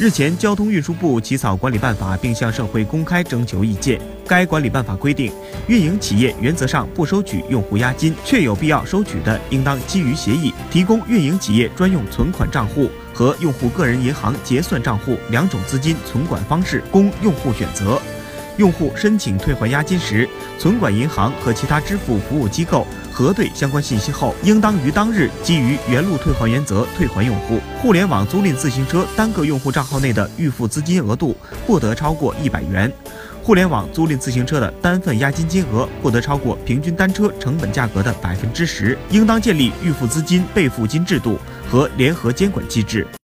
日前，交通运输部起草管理办法，并向社会公开征求意见。该管理办法规定，运营企业原则上不收取用户押金，确有必要收取的，应当基于协议提供运营企业专用存款账户和用户个人银行结算账户两种资金存管方式供用户选择。用户申请退还押金时，存管银行和其他支付服务机构核对相关信息后，应当于当日基于原路退还原则退还用户。互联网租赁自行车单个用户账号内的预付资金额度不得超过一百元，互联网租赁自行车的单份押金金额不得超过平均单车成本价格的百分之十。应当建立预付资金备付金制度和联合监管机制。